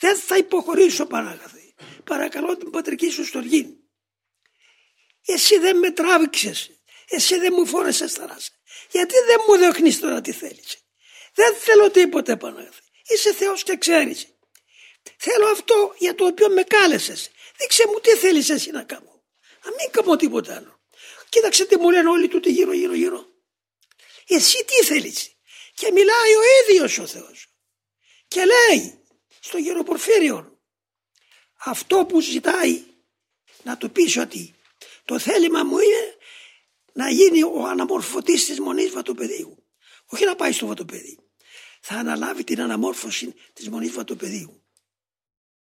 Δεν θα υποχωρήσω Πανάγαθη. Παρακαλώ την πατρική σου στοργή. Εσύ δεν με τράβηξες. Εσύ δεν μου φόρεσες τα ράσα. Γιατί δεν μου δείχνεις τώρα τι θέλεις. Δεν θέλω τίποτε Πανάγαθη. Είσαι Θεός και ξέρεις. Θέλω αυτό για το οποίο με κάλεσες. Δείξε μου τι θέλεις εσύ να κάνω. Να μην κάνω τίποτα άλλο. Κοίταξε τι μου λένε όλοι τούτοι γύρω γύρω γύρω. Εσύ τι θέλεις. Και μιλάει ο ίδιος ο Θεός. Και λέει στο γεροπορφύριο αυτό που ζητάει να του πεις ότι το θέλημα μου είναι να γίνει ο αναμορφωτής της μονής βατοπεδίου. Όχι να πάει στο βατοπεδί. Θα αναλάβει την αναμόρφωση της μονής βατοπεδίου.